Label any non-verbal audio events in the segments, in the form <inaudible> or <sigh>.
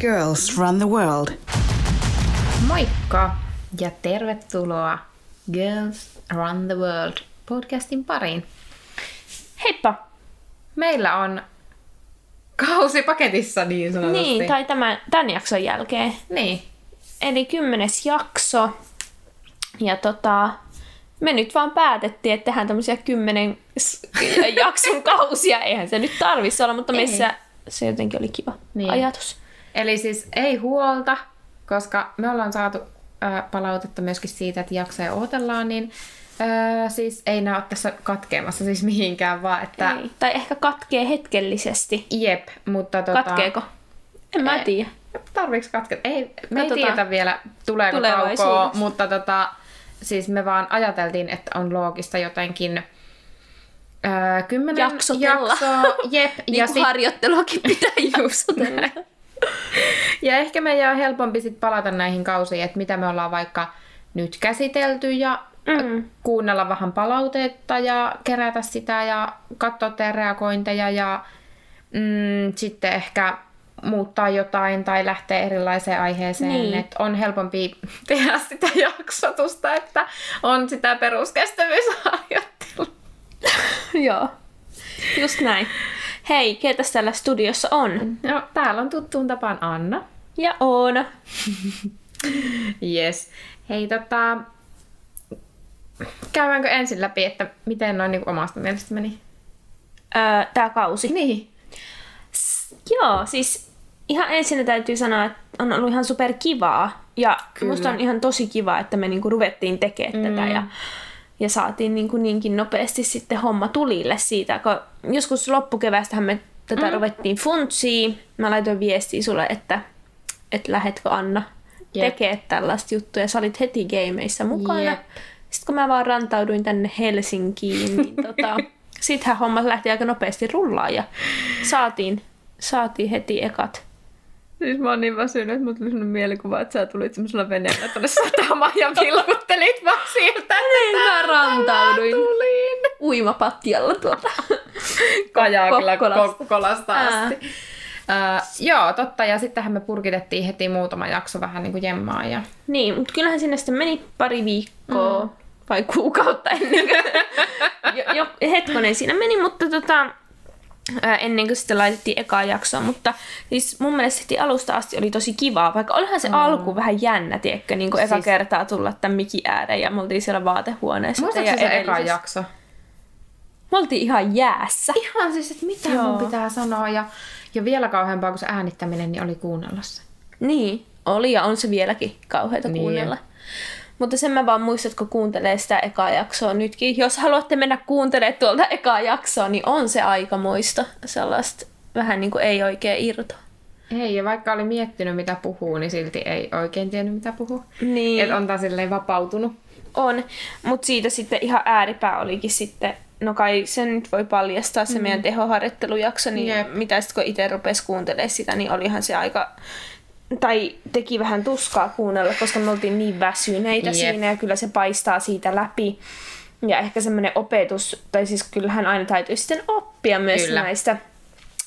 Girls Run the World. Moikka ja tervetuloa Girls Run the World podcastin pariin. Heippa! Meillä on kausi paketissa niin sanotusti. Niin, tai tämän, tämän jakson jälkeen. Niin. Eli kymmenes jakso. Ja tota, me nyt vaan päätettiin, että tehdään tämmöisiä kymmenen <laughs> jakson kausia. Eihän se nyt tarvitsisi olla, mutta Ei. meissä se jotenkin oli kiva Niin. ajatus. Eli siis ei huolta, koska me ollaan saatu ö, palautetta myöskin siitä, että jaksoja odotellaan, niin ö, siis ei nämä ole tässä katkeamassa siis mihinkään, vaan että Ei. Tai ehkä katkee hetkellisesti. jep, mutta tota, Katkeeko? En mä tiedä. Tarviiks katketa? Ei, me ei tiedetä vielä, tuleeko taukoa, mutta tota, siis me vaan ajateltiin, että on loogista jotenkin öö, kymmenen Jaksotella. jaksoa, jep, <laughs> Niin ja, kuin sit, harjoitteluakin pitää <laughs> näin. Ja ehkä meidän on helpompi sit palata näihin kausiin, että mitä me ollaan vaikka nyt käsitelty ja Mm. kuunnella vähän palautetta ja kerätä sitä ja katsoa teidän reagointeja ja mm, sitten ehkä muuttaa jotain tai lähteä erilaiseen aiheeseen. Niin. Et on helpompi tehdä sitä <laughs> jaksotusta, että on sitä peruskestävyysharjoittelua. <laughs> Joo. Just näin. Hei, ketäs täällä studiossa on? No, täällä on tuttuun tapaan Anna. Ja Oona. <laughs> Yes. Hei, tota... Käydäänkö ensin läpi, että miten noin niin omasta mielestä meni? Öö, tää kausi. Niin. Joo, siis ihan ensin täytyy sanoa, että on ollut ihan super kivaa. Ja Kyllä. musta on ihan tosi kiva, että me niinku ruvettiin tekemään mm. tätä ja, ja saatiin niinku niinkin nopeasti sitten homma tulille siitä. Kun joskus loppukevästähän me tätä mm. ruvettiin funtsiin. Mä laitoin viestiä sulle, että, että lähetkö Anna Jep. tekee tällaista juttua. Ja sä olit heti gameissa mukana. Jep. Sitten kun mä vaan rantauduin tänne Helsinkiin, niin <laughs> tota, sittenhän hommat lähti aika nopeasti rullaan ja saatiin, saatiin heti ekat. Siis mä oon niin väsynyt, että mulla tuli sellainen mielikuva, että sä tulit semmoisella veneellä tuonne satamaan ja vilkuttelit vaan sieltä. <laughs> Niin, mä rantauduin Tulin. uimapatjalla <laughs> tuolta. Kajakilla Kokkolasta. Kokkolasta asti. Uh, joo, totta. Ja sittenhän me purkitettiin heti muutama jakso vähän niin kuin jemmaa. Ja... niin, mutta kyllähän sinne sitten meni pari viikkoa mm. vai kuukautta ennen kuin... <laughs> jo, jo, hetkonen siinä meni, mutta tota, ennen kuin sitten laitettiin ekaa jaksoa, mutta siis mun mielestä heti alusta asti oli tosi kivaa, vaikka olihan se mm. alku vähän jännä, tiedätkö, niin kuin eka Siis- kertaa tulla tämän mikin ääreen ja me oltiin siellä vaatehuoneessa. Muistatko teidän se eka jakso? Me oltiin ihan jäässä. Ihan siis, että mitä Joo. mun pitää sanoa. Ja, ja vielä kauheampaa kuin se äänittäminen, niin oli kuunnella se. Niin, oli ja on se vieläkin kauheata Niin. niin. kuunnella. Mutta sen mä vaan kun kuuntelee sitä ekaa jaksoa nytkin. Jos haluatte mennä kuuntelemaan tuolta ekaa jaksoa, niin on se aikamoista. Sellaista vähän niin kuin ei oikein irto. Ei, ja vaikka oli miettinyt mitä puhuu, niin silti ei oikein tiennyt mitä puhuu. Niin. Että on taas silleen vapautunut. On, mutta siitä sitten ihan ääripää olikin sitten, no kai sen nyt voi paljastaa se mm. meidän tehoharjoittelujakso, niin. Jep. mitä sitten kun itse rupesi kuuntelemaan sitä, niin olihan se aika, tai teki vähän tuskaa kuunnella, koska me oltiin niin väsyneitä Jep. siinä ja kyllä se paistaa siitä läpi. Ja ehkä semmoinen opetus, tai siis kyllähän aina täytyy sitten oppia myös Kyllä. kyllä. näistä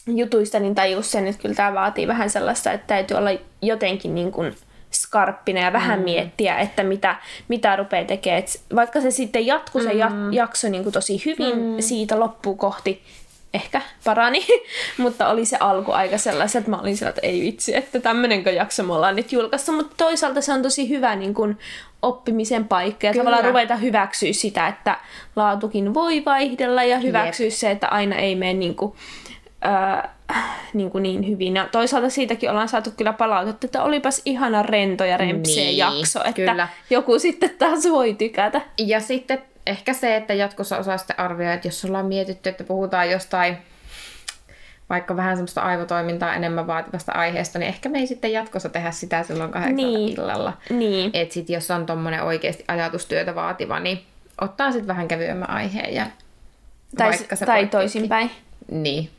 jutuista, niin tajus sen, että kyllä tämä vaatii vähän sellaista, että täytyy olla jotenkin niin kuin skarppina ja vähän mm. miettiä, että mitä, mitä rupeaa tekemään. Et vaikka se sitten jatkuu se mm. jakso niin kuin tosi hyvin mm. siitä loppuun kohti, ehkä parani, <laughs> mutta oli se alku aika sellaista, että mä olin sillä, että ei vitsi, että tämmönenkö jakso me ollaan nyt julkaistu, mutta toisaalta se on tosi hyvä niin kuin oppimisen paikka ja Kyllä. tavallaan ruveta hyväksyä sitä, että laatukin voi vaihdella ja hyväksyä se, että aina ei mene niin kuin, ää, niin, kuin niin hyvin. Ja toisaalta siitäkin ollaan saatu kyllä palautetta, että olipas ihana rento ja rempsee Niin, jakso, että kyllä. joku sitten taas voi tykätä. Ja sitten ehkä se, että jatkossa osaa sitten arvioida, että jos ollaan mietitty, että puhutaan jostain vaikka vähän semmoista aivotoimintaa enemmän vaativasta aiheesta, niin ehkä me ei sitten jatkossa tehdä sitä silloin kahdeksalta Niin. illalla. Niin. Että sitten jos on tommonen oikeasti ajatustyötä vaativa, niin ottaa sitten vähän kevyemmän aiheen ja Tai, tai toisinpäin. Niin,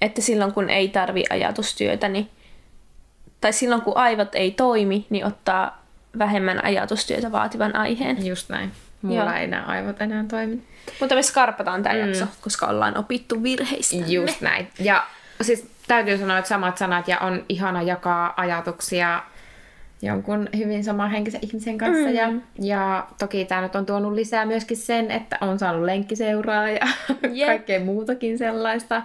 Että silloin kun ei tarvi ajatustyötä, niin, tai silloin kun aivot ei toimi, niin ottaa vähemmän ajatustyötä vaativan aiheen. just näin. Mulla Joo. ei enää aivot enää toimi. Mutta me skarpataan tämä mm. jakso, koska ollaan opittu virheistä. Just näin. Ja siis täytyy sanoa, että samat sanat ja on ihana jakaa ajatuksia jonkun hyvin samanhenkisen ihmisen kanssa. Mm. Ja, ja toki tämä nyt on tuonut lisää myöskin sen, että on saanut lenkkiseuraa ja <laughs> yep. kaikkea muutakin sellaista.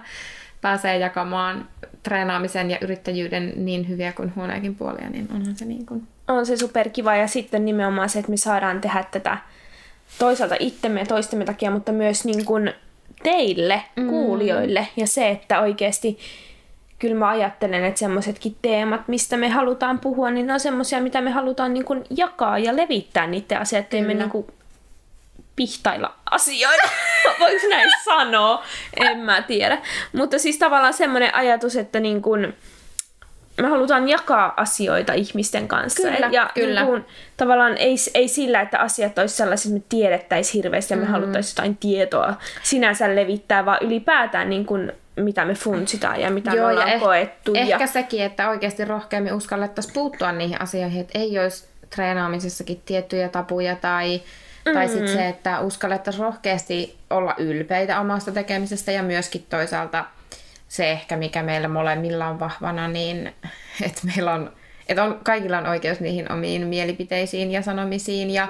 Pääsee jakamaan treenaamisen ja yrittäjyyden niin hyviä kuin huoneekin puolia, niin onhan se niin kuin... On se superkiva ja sitten nimenomaan se, että me saadaan tehdä tätä toisaalta itsemme ja toistemme takia, mutta myös niin kuin teille, mm. kuulijoille. Ja se, että oikeasti kyllä mä ajattelen, että semmoisetkin teemat, mistä me halutaan puhua, niin ne on semmoisia, mitä me halutaan niin kuin jakaa ja levittää niiden asiat, ettei me niin kuin pihtailla asioita. <laughs> Voiko näin sanoa? En mä tiedä. Mutta siis tavallaan semmoinen ajatus, että niin kuin, me halutaan jakaa asioita ihmisten kanssa. Kyllä, ja kyllä. Niin kuin, tavallaan ei, ei sillä, että asiat olisi sellaisia, että me tiedettäisiin hirveästi ja me mm. haluttaisiin jotain tietoa sinänsä levittää, vaan ylipäätään niin kuin, mitä me funtsitaan ja mitä Joo, me ollaan ja koettu. Eh- ja... Ehkä sekin, että oikeasti rohkeammin uskallettaisiin puuttua niihin asioihin, että ei olisi treenaamisessakin tiettyjä tapuja tai, mm. tai sitten se, että uskallettaisiin rohkeasti olla ylpeitä omasta tekemisestä ja myöskin toisaalta se ehkä, mikä meillä molemmilla on vahvana, niin <laughs> että meillä on, että on, kaikilla on oikeus niihin omiin mielipiteisiin ja sanomisiin ja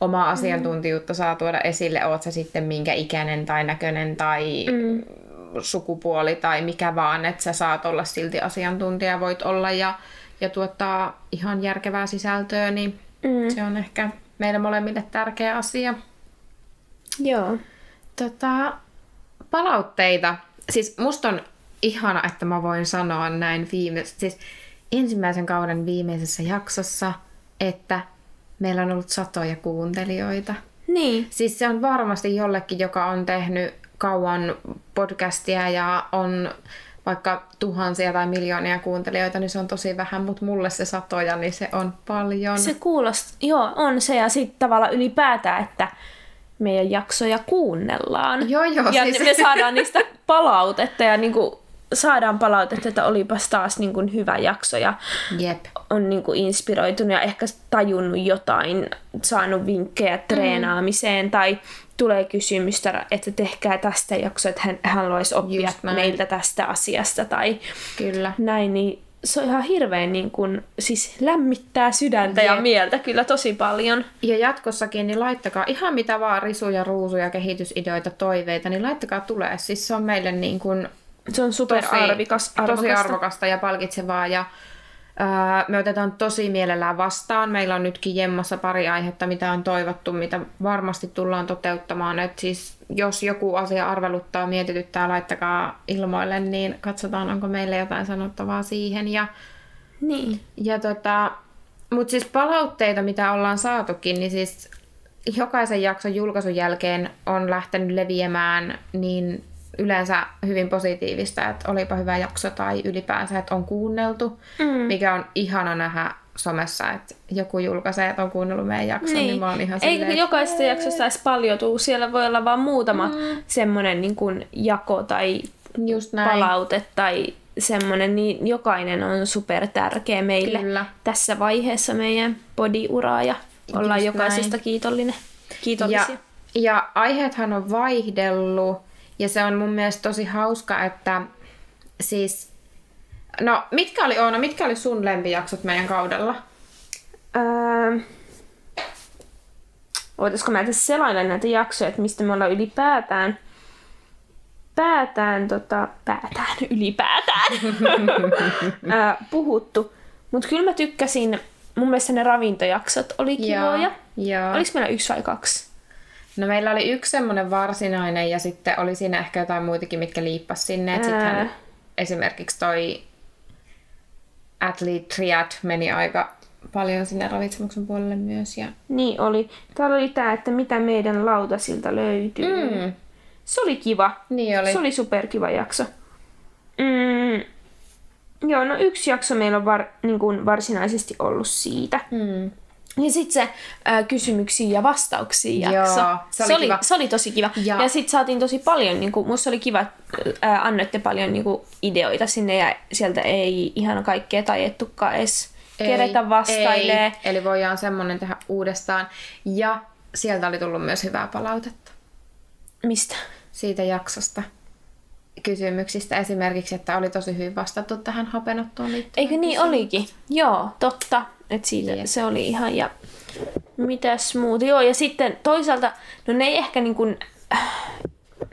omaa mm. asiantuntijuutta saa tuoda esille, oot se sitten minkä ikäinen tai näköinen tai mm. sukupuoli tai mikä vaan, että sä saat olla silti asiantuntija, voit olla ja, ja tuottaa ihan järkevää sisältöä, niin mm. se on ehkä meille molemmille tärkeä asia. Joo. Tota, palautteita. Siis musta on ihana, että mä voin sanoa näin viime, siis ensimmäisen kauden viimeisessä jaksossa, että meillä on ollut satoja kuuntelijoita. Niin. Siis se on varmasti jollekin, joka on tehnyt kauan podcastia ja on vaikka tuhansia tai miljoonia kuuntelijoita, niin se on tosi vähän, mutta mulle se satoja, niin se on paljon. Se kuulostaa, joo, on se ja sitten tavallaan ylipäätään, että meidän jaksoja kuunnellaan. Joo, joo. Ja siis... me saadaan niistä palautetta ja niinku saadaan palautetta, että olipas taas niin kuin hyvä jakso ja Jep. on niin kuin inspiroitunut ja ehkä tajunnut jotain, saanut vinkkejä mm. treenaamiseen mm. tai tulee kysymystä, että tehkää tästä jakso, että hän haluaisi oppia meiltä tästä asiasta tai Kyllä. näin, niin se on ihan hirveän niin kuin, siis lämmittää sydäntä Jep. ja mieltä kyllä tosi paljon. Ja jatkossakin, niin laittakaa ihan mitä vaan risuja, ruusuja, kehitysideoita, toiveita, niin laittakaa tulee. Siis se on meille niin kuin se on superarvikas. Tosi, tosi arvokasta ja palkitsevaa ja me otetaan tosi mielellään vastaan. Meillä on nytkin jemmassa pari aihetta, mitä on toivottu, mitä varmasti tullaan toteuttamaan. Et siis jos joku asia arveluttaa, mietityttää, laittakaa ilmoille, niin katsotaan, onko meillä jotain sanottavaa siihen. Ja, niin. ja tota, Mutta siis palautteita, mitä ollaan saatukin, niin siis jokaisen jakson julkaisun jälkeen on lähtenyt leviämään niin yleensä hyvin positiivista, että olipa hyvä jakso tai ylipäänsä, että on kuunneltu, mm. mikä on ihana nähdä somessa, että joku julkaisee, että on kuunnellut meidän jakson, niin, niin mä oon ihan silleen, Ei jokaisesta jaksosta edes paljon tuu. Siellä voi olla vain muutama mm. semmoinen niin kuin jako tai Just näin. palaute tai semmoinen, niin jokainen on super tärkeä meille Kyllä. tässä vaiheessa meidän bodiuraa ja ollaan Just jokaisesta näin. kiitollinen, kiitollisia. Ja, ja aiheethan on vaihdellut ja se on mun mielestä tosi hauska, että siis... No, mitkä oli Oona, mitkä oli sun lempijaksot meidän kaudella? Öö, voitaisko mä tässä selailla näitä jaksoja, että mistä me ollaan ylipäätään päätään, tota, päätään, <laughs> ylipäätään <laughs> öö, puhuttu. Mutta kyllä mä tykkäsin, mun mielestä ne ravintojaksot oli kivoja. Joo, Oliko meillä yksi vai kaksi? No meillä oli yksi semmoinen varsinainen ja sitten oli siinä ehkä jotain muitakin, mitkä liippas sinne. Ää. Sittenhän esimerkiksi toi Athlete Triad meni aika paljon sinne ravitsemuksen puolelle myös. Ja... Niin oli. Täällä oli tämä, että mitä meidän lautasilta löytyy. Mm. Se oli kiva. Niin oli. Se oli superkiva jakso. Mm. Joo, no yksi jakso meillä on var, niin kuin varsinaisesti ollut siitä. Mm. Ja sitten se ää, kysymyksiä ja vastauksia jakso. Joo, se oli, se, oli, se oli tosi kiva. Ja, ja sitten saatiin tosi paljon, niin kuin, musta oli kiva, että annoitte paljon niin kuin, ideoita sinne ja sieltä ei ihan kaikkea tajettukaan edes ei, kerätä vastailee. Ei. Eli voidaan semmoinen tehdä uudestaan. Ja sieltä oli tullut myös hyvää palautetta. Mistä? Siitä jaksosta. kysymyksistä esimerkiksi, että oli tosi hyvin vastattu tähän hapenottoon liittyen. Eikö niin olikin? Joo, totta. Et siitä, Jep. se oli ihan ja mitäs muuta. Joo, ja sitten toisaalta, no ne ei ehkä niin kuin,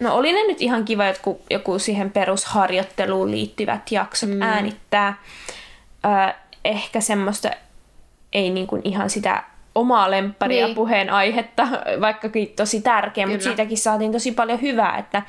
no oli ne nyt ihan kiva joku, joku siihen perusharjoitteluun liittyvät jaksot mm. äänittää. Ö, ehkä semmoista ei niin kuin ihan sitä omaa lempparia Niin. niin. puheen aihetta, vaikkakin tosi tärkeä, mutta siitäkin saatiin tosi paljon hyvää, että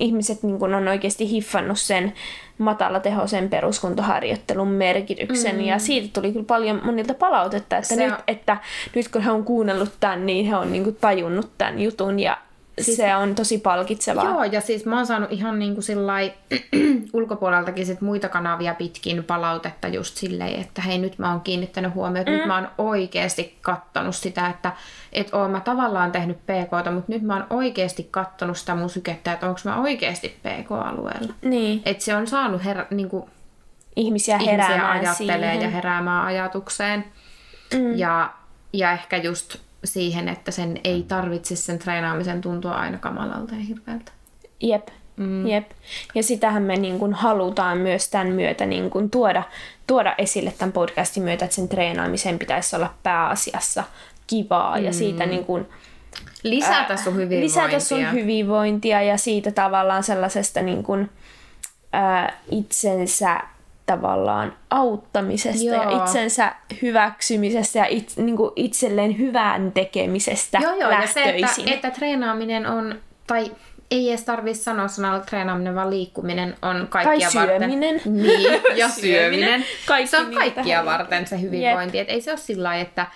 ihmiset niin kuin on oikeasti hiffannut sen matalatehoisen peruskuntoharjoittelun merkityksen, mm. ja siitä tuli kyllä paljon monilta palautetta, että, Se nyt, on- että nyt kun he on kuunnellut tämän, niin he on niin tajunnut tämän jutun, ja siis, se on tosi palkitsevaa. Joo, ja siis mä oon saanut ihan niin kuin sillai, <clears throat> ulkopuoleltakin sit muita kanavia pitkin palautetta just silleen, että hei nyt mä oon kiinnittänyt huomiota, mm. nyt mä oon oikeasti kattonut sitä, että et oon mä tavallaan tehnyt PKta, mutta nyt mä oon oikeasti kattonut sitä mun sykettä, että onko mä oikeasti PK-alueella. Niin, Että se on saanut herä, niin kuin ihmisiä ihmisiä heräämään ajattelee siihen. ja heräämään ajatukseen. Mm. Ja, ja ehkä just siihen, että sen ei tarvitse sen treenaamisen tuntua aina kamalalta ja hirveältä. Jep. Mm. Jep. Ja sitähän me niin kuin halutaan myös tämän myötä niin kuin tuoda, tuoda esille tämän podcastin myötä, että sen treenaamisen pitäisi olla pääasiassa kivaa mm. ja siitä niin kuin, Lisätä sun hyvinvointia. lisätä sun hyvinvointia ja siitä tavallaan sellaisesta niin kuin, ää, itsensä tavallaan auttamisesta Joo. ja itsensä hyväksymisestä ja it, niin kuin itselleen hyvän tekemisestä Joo, joo, ja se, että, lähtöisin. että treenaaminen on, tai ei edes tarvitse sanoa sanalla treenaaminen, vaan liikkuminen on kaikkia syöminen. varten. <laughs> Niin, ja <laughs> Syöminen. Kaikki se on kaikkia varten se hyvinvointi. Et ei se ole sillä lailla, että,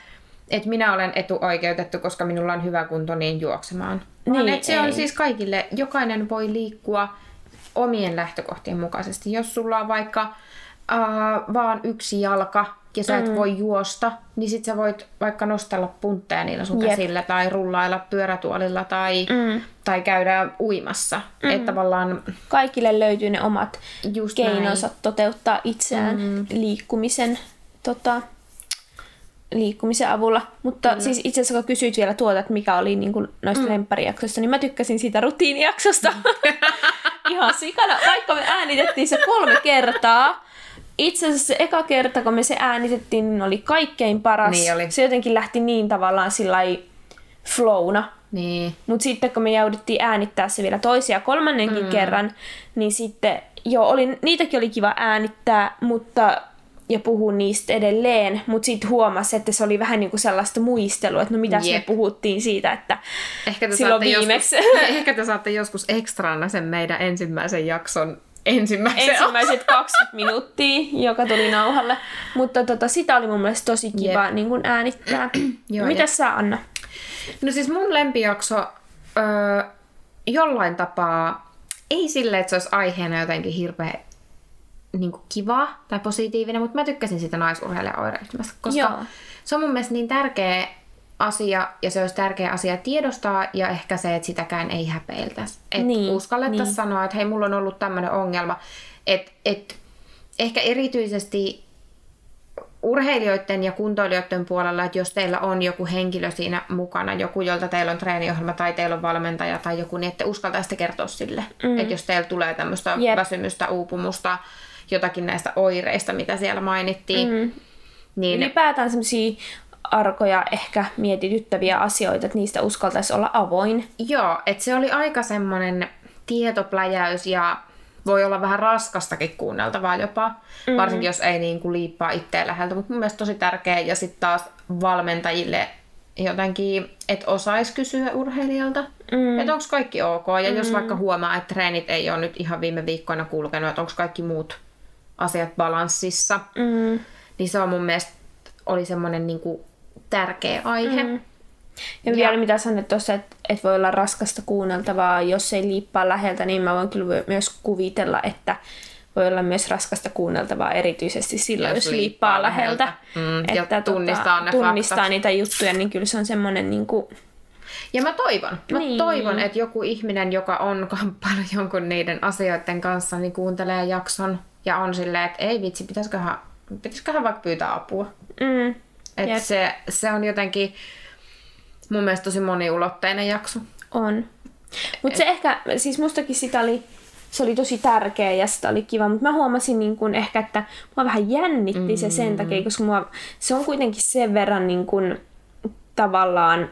että minä olen etuoikeutettu, koska minulla on hyvä kunto niin juoksemaan. Vaan Niin, että se on ei. siis kaikille, jokainen voi liikkua omien lähtökohtien mukaisesti. Jos sulla on vaikka äh, vaan yksi jalka ja sä et mm. voi juosta, niin sit sä voit vaikka nostella puntteja niillä sun Jep. käsillä tai rullailla pyörätuolilla tai, mm. tai käydä uimassa. Mm. Että tavallaan Kaikille löytyy ne omat Just keinonsa toteuttaa itseään mm. liikkumisen, tota, liikkumisen avulla. Mutta mm. siis itse asiassa kun kysyit vielä tuota, että mikä oli niin kuin noista mm. lempparijaksoista, niin mä tykkäsin siitä rutiinijaksosta. <laughs> Ihan sikana, vaikka me äänitettiin se kolme kertaa. Itse asiassa se eka kerta, kun me se äänitettiin, niin oli kaikkein paras. Niin oli. Se jotenkin lähti niin tavallaan sillä flowna. niin, Mutta sitten kun me jouduttiin äänittää se vielä toisen ja kolmannenkin mm. kerran, niin sitten joo, oli, niitäkin oli kiva äänittää, mutta ja puhua niistä edelleen, mutta sitten huomasi, että se oli vähän niin kuin sellaista muistelua, että no mitäs me puhuttiin siitä, että ehkä te, silloin viimeksi joskus, <laughs> ehkä te saatte joskus ekstraana sen meidän ensimmäisen jakson ensimmäisen ensimmäiset 20 minuuttia, joka tuli nauhalle. Mutta tota, sitä oli mun mielestä tosi kiva Jep. niin kuin äänittää. <clears throat> Joo, Mitäs sä Anna? No siis mun lempijakso öö, jollain tapaa, ei silleen, että se olisi aiheena jotenkin hirveän niin kiva tai positiivinen, mutta mä tykkäsin sitä naisurheilijan oireyhtymästä, koska Joo. se on mun mielestä niin tärkeä asia ja se olisi tärkeä asia tiedostaa ja ehkä se, että sitäkään ei häpeiltäisi. Että Niin, uskallettaisiin niin. sanoa, että hei, mulla on ollut tämmöinen ongelma. Että et, ehkä erityisesti urheilijoiden ja kuntoilijoiden puolella, että jos teillä on joku henkilö siinä mukana, joku, jolta teillä on treeniohjelma tai teillä on valmentaja tai joku, niin että uskaltaisitte kertoa sille. Mm. Että jos teillä tulee tämmöistä Jep. väsymystä, uupumusta, jotakin näistä oireista, mitä siellä mainittiin, mm. niin Ylipäätään semmoisia arkoja, ehkä mietityttäviä asioita, että niistä uskaltaisi olla avoin. Joo, että se oli aika semmoinen tietopläjäys ja voi olla vähän raskastakin kuunneltavaa jopa, mm-hmm. varsinkin jos ei niin kuin liippaa itseä läheltä, mutta mun mielestä tosi tärkeä ja sitten taas valmentajille jotenkin, että osaisi kysyä urheilijalta, mm. että onko kaikki ok ja mm. jos vaikka huomaa, että treenit ei ole nyt ihan viime viikkoina kulkenut, että onko kaikki muut asiat balanssissa, Mm. niin se on mun mielestä oli semmoinen niin kuin tärkeä aihe. Mm. Ja, ja vielä mitä sanoit tuossa, että, että voi olla raskasta kuunneltavaa, jos ei liippaa läheltä, niin mä voin kyllä myös kuvitella, että voi olla myös raskasta kuunneltavaa erityisesti silloin, jos, Jos liippaa liippaa läheltä. läheltä. Mm, ja että tunnistaa ne tunnistaa faktat. niitä juttuja, niin kyllä se on semmoinen niin kuin, Ja mä toivon, mä niin. toivon, että joku ihminen, joka on kamppailu jonkun niiden asioiden kanssa, niin kuuntelee jakson ja on silleen, että ei vitsi, pitäisiköhän, pitäisiköhän vaikka pyytää apua. mm, Et Jep. se, se on jotenkin mun mielestä tosi moniulotteinen jakso. On. Mutta se ehkä, siis mustakin sitä oli se oli tosi tärkeä ja sitä oli kiva, mutta mä huomasin niin kun ehkä, että mua vähän jännitti mm. se sen takia, koska mua, se on kuitenkin sen verran niin kun, tavallaan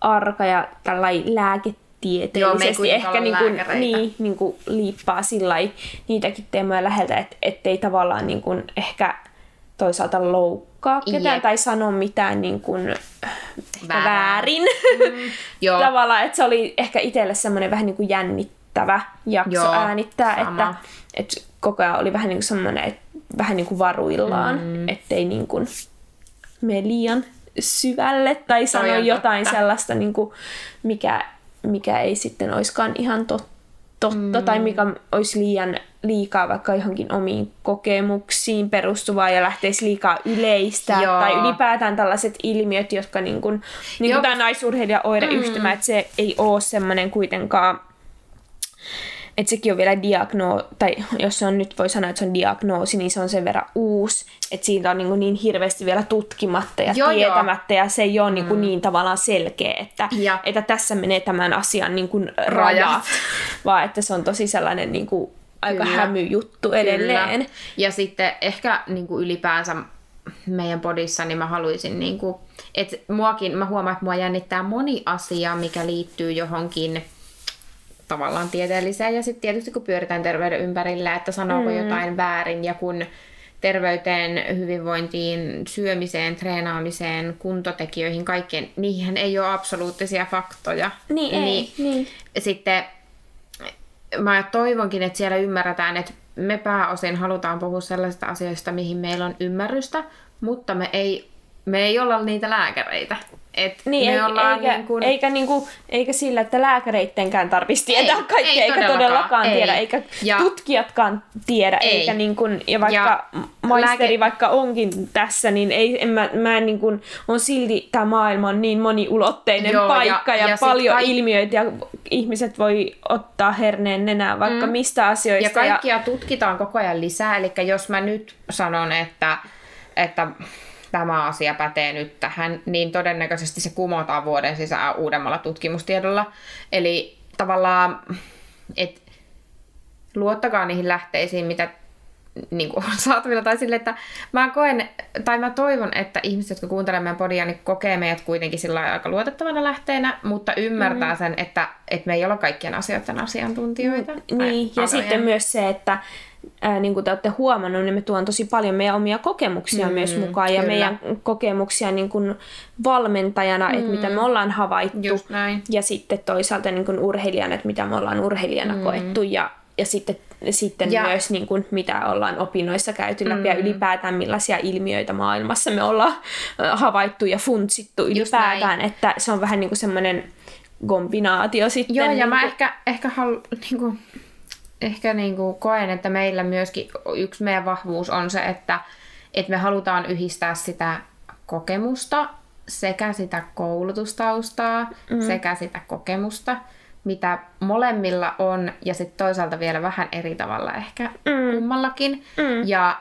arka ja tällainen lääketieteellisesti Joo, ehkä niin kuin, niin, niin kuin liippaa sillä niitäkin teemoja läheltä, et, ettei tavallaan niin kuin ehkä toisaalta loukkaa ketään Jep. tai sano mitään niin kuin, Väärä. väärin. Mm, <laughs> joo. tavallaan, että se oli ehkä itselle semmoinen vähän niin kuin jännittävä jakso joo, äänittää, sama. että, että koko ajan oli vähän niin kuin semmoinen, että vähän niin kuin varuillaan, mm. ettei niin kuin mene liian syvälle tai sano jotain totta. sellaista, niin kuin, mikä, mikä ei sitten olisikaan ihan tot, totta mm. tai mikä olisi liian liikaa vaikka johonkin omiin kokemuksiin perustuvaa ja lähteisi liikaa yleistä Joo. tai ylipäätään tällaiset ilmiöt, jotka niin kuin, niin kuin tämä naisurheilija oireyhtymä, mm. että se ei ole semmoinen kuitenkaan että sekin on vielä diagnoosi, tai jos se on nyt voi sanoa, että se on diagnoosi, niin se on sen verran uusi, että siitä on niin, kuin niin hirveästi vielä tutkimatta ja joo, tietämättä, joo. ja se ei ole niin, kuin mm. niin tavallaan selkeä, että, että tässä menee tämän asian niin kuin rajat, rajat, <laughs> vaan että se on tosi sellainen niin kuin aika Kyllä. hämy juttu edelleen. Kyllä. Ja sitten ehkä niin kuin ylipäänsä meidän podissa, niin mä haluaisin, niin kuin, että muakin, mä huomaan, että mua jännittää moni asia, mikä liittyy johonkin tavallaan tieteelliseen ja sitten tietysti kun pyöritään terveyden ympärillä, että sanooko mm. jotain väärin ja kun terveyteen, hyvinvointiin, syömiseen, treenaamiseen, kuntotekijöihin, kaikkeen, niihin ei ole absoluuttisia faktoja. Niin, niin, ei, niin. Sitten mä toivonkin, että siellä ymmärretään, että me pääosin halutaan puhua sellaisista asioista, mihin meillä on ymmärrystä, mutta me ei, me ei olla niitä lääkäreitä. Et niin, me ei, ollaan eikä, niin kuin... eikä, niin kuin, eikä sillä, että lääkäreittenkään tarvitsisi tietää ei, kaikkea, ei eikä todellakaan, todellakaan ei. tiedä, eikä ja, tutkijatkaan tiedä, ei. eikä niin kuin, ja vaikka ja maisteri lääke... vaikka onkin tässä, niin ei, en, mä, mä niin kuin, on silti tämä maailma on niin moniulotteinen Joo, paikka ja, ja, ja paljon kaik... ilmiöitä ja ihmiset voi ottaa herneen nenään vaikka mm. mistä asioista. Ja kaikkia ja... tutkitaan koko ajan lisää, eli jos mä nyt sanon, että, että tämä asia pätee nyt tähän, niin todennäköisesti se kumotaan vuoden sisään uudemmalla tutkimustiedolla. Eli tavallaan, että luottakaa niihin lähteisiin, mitä niin kuin on <laughs> saatavilla, tai sille, että mä koen, tai mä toivon, että ihmiset, jotka kuuntelevat meidän podia, niin kokee meidät kuitenkin sillä aika luotettavana lähteenä, mutta ymmärtää mm. sen, että, että me ei olla kaikkien asioiden asiantuntijoita. Mm, niin, ja sitten myös se, että ää, niin kuin te olette huomannut, niin me tuon tosi paljon meidän omia kokemuksia mm, myös mukaan kyllä. ja meidän kokemuksia niin kuin valmentajana, mm. että mitä me ollaan havaittu ja sitten toisaalta niin kuin urheilijana, että mitä me ollaan urheilijana mm. koettu ja, ja sitten sitten ja. myös niin kuin, mitä ollaan opinnoissa käyty läpi mm. ja ylipäätään millaisia ilmiöitä maailmassa me ollaan havaittu ja funtsittu ylipäätään, että se on vähän niin kuin semmoinen kombinaatio sitten. Joo, ja niin mä kuin... ehkä, ehkä halu, niin kuin, ehkä niin kuin koen, että meillä myöskin yksi meidän vahvuus on se, että, että me halutaan yhdistää sitä kokemusta sekä sitä koulutustaustaa mm. sekä sitä kokemusta, mitä molemmilla on, ja sitten toisaalta vielä vähän eri tavalla ehkä mm. kummallakin. Mm. Ja,